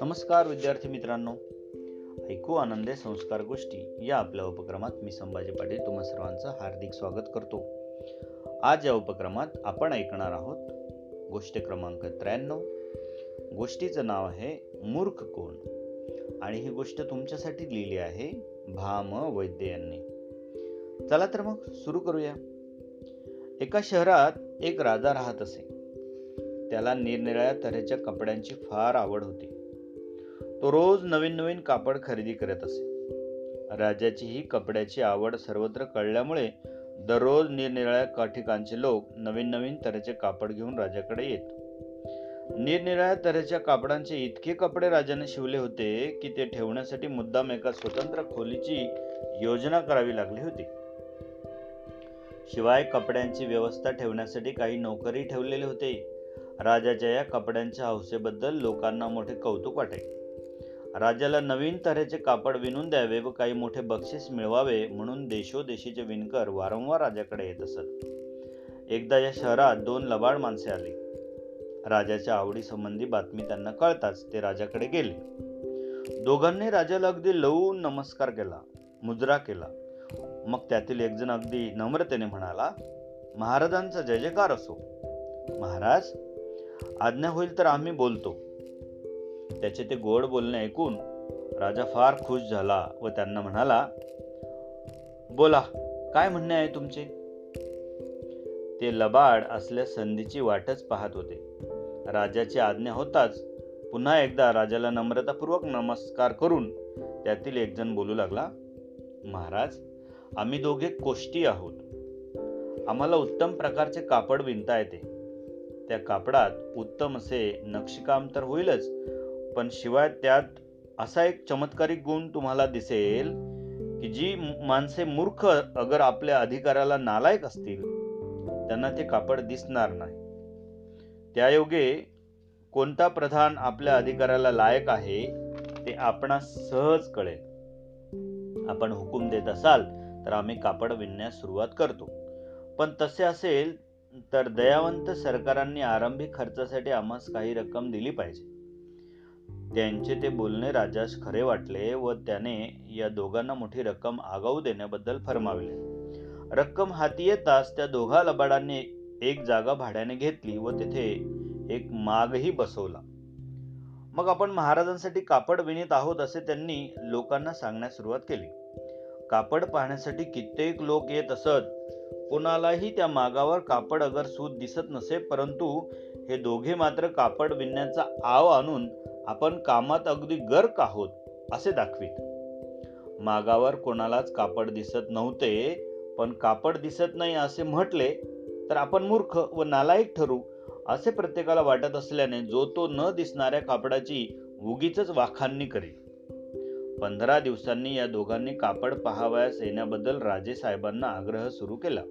नमस्कार विद्यार्थी मित्रांनो. ऐकू आनंदे संस्कार गोष्टी या आपल्या उपक्रमात मी संभाजी पाटील तुम्हा सर्वांचं हार्दिक स्वागत करतो. आज या उपक्रमात आपण ऐकणार आहोत गोष्ट क्रमांक त्र्याण्णव. गोष्टीचं नाव आहे मूर्ख कोण? आणि ही गोष्ट तुमच्यासाठी लिहिली आहे भाम वैद्य यांनी. चला तर मग सुरू करूया. एका शहरात एक राजा राहत असे. त्याला निरनिराळ्या तऱ्हेच्या कपड्यांची फार आवड होती. तो रोज नवीन नवीन कापड खरेदी करत असे. राजाची ही कपड्याची आवड सर्वत्र कळल्यामुळे दररोज निरनिराळ्या ठिकाणचे लोक नवीन नवीन तऱ्हेचे कापड घेऊन राजाकडे येत. निरनिराळ्या तऱ्हेच्या कापडांचे इतके कपडे राजाने शिवले होते की ते ठेवण्यासाठी मुद्दाम एका स्वतंत्र खोलीची योजना करावी लागली होती. शिवाय कपड्यांची व्यवस्था ठेवण्यासाठी काही नोकरी ठेवलेले होते. राजाच्या या कपड्यांच्या हौसेबद्दल लोकांना मोठे कौतुक वाटे. राजाला नवीन तऱ्हेचे कापड विणून द्यावे व काही मोठे बक्षीस मिळवावे म्हणून देशोदेशीचे विणकर वारंवार राजाकडे येत असत. एकदा या शहरात दोन लबाड माणसे आली. राजाच्या आवडीसंबंधी बातमी त्यांना कळताच ते राजाकडे गेले. दोघांनी राजाला अगदी लवून नमस्कार केला मुजरा केला. मग त्यातील एकजण अगदी नम्रतेने म्हणाला महाराजांचा जय जयकार असो. महाराज आज्ञा होईल तर आम्ही बोलतो. त्याचे ते गोड बोलणे ऐकून राजा फार खुश झाला व त्यांना म्हणाला बोला काय म्हणणे आहे तुमचे? ते लबाड असल्या संधीची वाटच पाहत होते. राजाची आज्ञा होताच पुन्हा एकदा राजाला नम्रतापूर्वक नमस्कार करून त्यातील एकजण बोलू लागला महाराज आम्ही दोघे कोष्टी आहोत. आम्हाला उत्तम प्रकारचे कापड विणता येते. त्या कापडात उत्तम असे नक्षीकाम तर होईलच पण शिवाय त्यात असा एक चमत्कारिक गुण तुम्हाला दिसेल की जी माणसे मूर्ख अगर आपल्या अधिकाराला नालायक असतील त्यांना ते कापड दिसणार नाही. त्यायोगे कोणता प्रधान आपल्या अधिकाराला लायक आहे ते आपणास सहज कळेल. आपण हुकूम देत असाल तर आम्ही कापड विणण्यास सुरुवात करतो. पण तसे असेल तर दयावंत सरकारांनी आरंभिक खर्चासाठी आम्हास काही रक्कम दिली पाहिजे. त्यांचे ते बोलणे राजास खरे वाटले व त्याने या दोघांना मोठी रक्कम आगाऊ देण्याबद्दल फरमाविले. रक्कम हाती येताच त्या दोघा लबाडांनी एक जागा भाड्याने घेतली व तेथे एक मागही बसवला. मग आपण महाराजांसाठी कापड विणीत आहोत असे त्यांनी लोकांना सांगण्यास सुरुवात केली. कापड पाहण्यासाठी कित्येक लोक येत असत. कोणालाही त्या मागावर कापड अगर सूत दिसत नसे परंतु हे दोघे मात्र कापड विणण्याचा आव आणून आपण कामात अगदी गर्क आहोत असे दाखवित. मागावर कोणालाच कापड दिसत नव्हते पण कापड दिसत नाही असे म्हटले तर आपण मूर्ख व नालायक ठरू असे प्रत्येकाला वाटत असल्याने जो तो न दिसणाऱ्या कापडाची उगीच वाखाणणी करेल पंधरा दिवसांनी या दोघांनी कापड पहावयास येण्याबद्दल राजे साहेबांना आग्रह सुरू केला.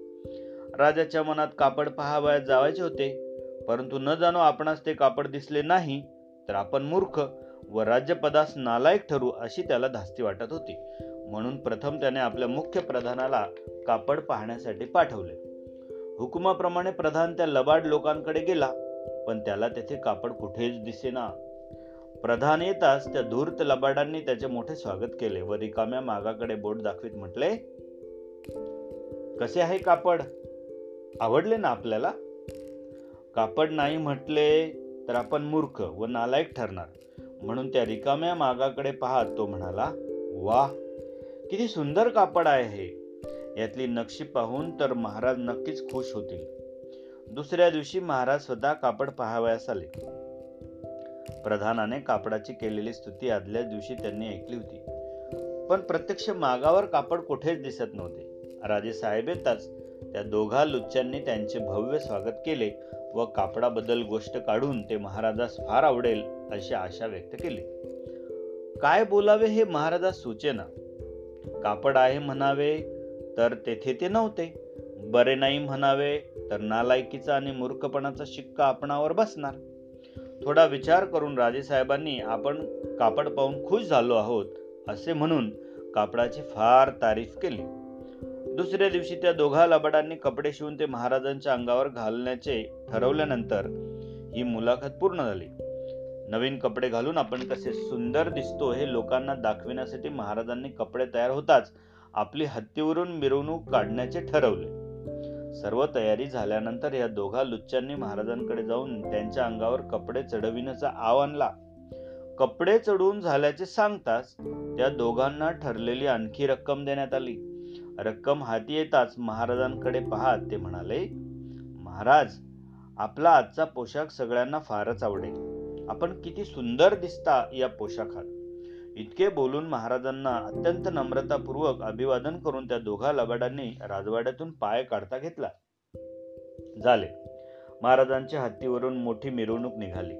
राजाच्या मनात कापड पहावयास जावायचे होते. परंतु न जाणो आपणास ते कापड दिसले नाही तर आपण मूर्ख व राज्यपदास नालायक ठरू अशी त्याला धास्ती वाटत होती. म्हणून प्रथम त्याने आपल्या मुख्य प्रधानाला कापड पाहण्यासाठी पाठवले. हुकुमाप्रमाणे प्रधान त्या लबाड लोकांकडे गेला पण त्याला तेथे कापड कुठेच दिसेना. प्रधान येताच त्या धूर्त लबाडांनी त्याचे मोठे स्वागत केले. व रिकाम्या मागाकडे बोट दाखवीत म्हटले कसे आहे कापड? आवडले ना आपल्याला? कापड नाही म्हटले तर आपण मूर्ख व नालायक ठरणार. म्हणून त्या रिकाम्या मागाकडे पाहत तो म्हणाला वा किती सुंदर कापड आहे हे. यातली नक्षी पाहून तर महाराज नक्कीच खुश होतील. दुसऱ्या दिवशी महाराज स्वतः कापड पाहावयास आले. प्रधानाने कापडाची केलेली स्तुती आदल्या दिवशी त्यांनी ऐकली होती. पण प्रत्यक्ष मागावर कापड कुठेच दिसत नव्हते. राजे साहेब येताच त्या दोघा लुच्च्यांनी त्यांचे भव्य स्वागत केले व कापडाबद्दल गोष्ट काढून ते महाराजास फार आवडेल अशी आशा व्यक्त केली. काय बोलावे हे महाराजास सुचेना. कापड आहे म्हणावे तर तेथे ते नव्हते. बरे नाही म्हणावे तर नालायकीचा आणि मूर्खपणाचा शिक्का आपणावर बसणार. थोडा विचार करून राजेसाहेबांनी आपण कापड पाहून खुश झालो आहोत असे म्हणून कापडाची फार तारीफ केली. दुसऱ्या दिवशी त्या दोघा लबाडांनी कपडे शिवून ते महाराजांच्या अंगावर घालण्याचे ठरवल्यानंतर ही मुलाखत पूर्ण झाली. नवीन कपडे घालून आपण कसे सुंदर दिसतो हे लोकांना दाखविण्यासाठी महाराजांनी कपडे तयार होताच आपली हत्तीवरून मिरवणूक काढण्याचे ठरवले. सर्व तयारी झाल्यानंतर या दोघा लुच्च्यांनी महाराजांकडे जाऊन त्यांच्या अंगावर कपडे चढविण्याचा आव आणला. कपडे चढवून झाल्याचे सांगताच त्या दोघांना ठरलेली आणखी रक्कम देण्यात आली. रक्कम हाती येताच महाराजांकडे पाहत ते म्हणाले महाराज आपला आजचा पोशाख सगळ्यांना फारच आवडेल. आपण किती सुंदर दिसता या पोशाखात. इतके बोलून महाराजांना अत्यंत नम्रतापूर्वक अभिवादन करून त्या दोघा लबाडांनी राजवाड्यातून पाय काढता घेतला. झाले. महाराजांच्या हत्तीवरून मोठी मिरवणूक निघाली.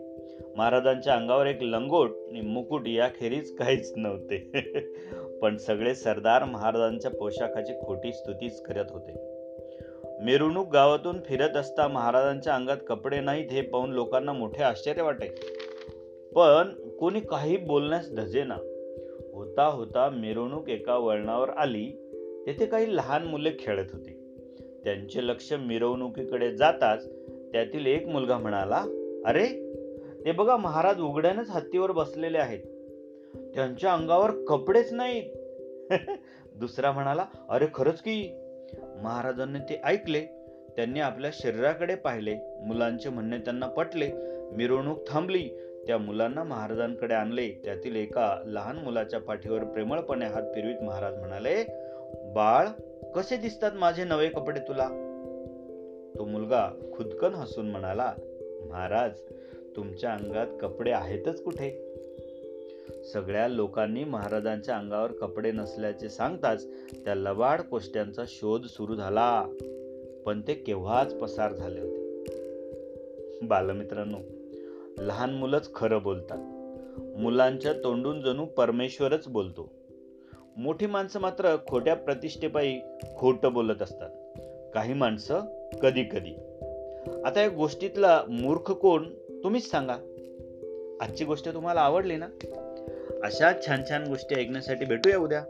महाराजांच्या अंगावर एक लंगोट आणि मुकुट याखेरीज काहीच नव्हते. पण सगळे सरदार महाराजांच्या पोशाखाची खोटी स्तुतीच करत होते. मिरवणूक गावातून फिरत असता महाराजांच्या अंगात कपडे नाहीत हे पाहून लोकांना मोठे आश्चर्य वाटे. पण कोणी काही बोलण्यास धजेना होता होता मिरवणूक एका वळणावर आली. तेथे काही लहान मुले खेळत होती. त्यांचे लक्ष मिरवणुकीकडे जाताच त्यातील एक मुलगा म्हणाला अरे ते बघा महाराज उघड्यानच हत्तीवर बसलेले आहेत. त्यांच्या अंगावर कपडेच नाहीत. दुसरा म्हणाला अरे खरंच की. महाराजांनी ते ऐकले. त्यांनी आपल्या शरीराकडे पाहिले. मुलांचे म्हणणे त्यांना पटले. मिरवणूक थांबली. त्या मुलांना महाराजांकडे आणले. त्यातील एका लहान मुलाच्या पाठीवर प्रेमळपणे हात फिरवीत महाराज म्हणाले बाळ कसे दिसतात माझे नवे कपडे तुला? तो मुलगा खुदकन हसून म्हणाला महाराज तुमच्या अंगात कपडे आहेतच कुठे? सगळ्या लोकांनी महाराजांच्या अंगावर कपडे नसल्याचे सांगताच त्या लबाड कोष्ट्यांचा शोध सुरू झाला. पण ते केव्हाच पसार झाले होते. बालमित्रांनो लहान मुलंच खरं बोलतात. मुलांच्या तोंडून जणू परमेश्वरच बोलतो. मोठी माणसं मात्र खोट्या प्रतिष्ठेपायी खोटं बोलत असतात. काही माणसं कधी कधी. आता या गोष्टीतला मूर्ख कोण तुम्हीच सांगा. आजची गोष्ट तुम्हाला आवडली ना? अशा छान छान गोष्टी ऐकण्यासाठी भेटूया उद्या.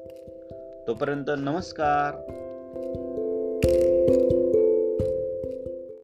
तोपर्यंत नमस्कार.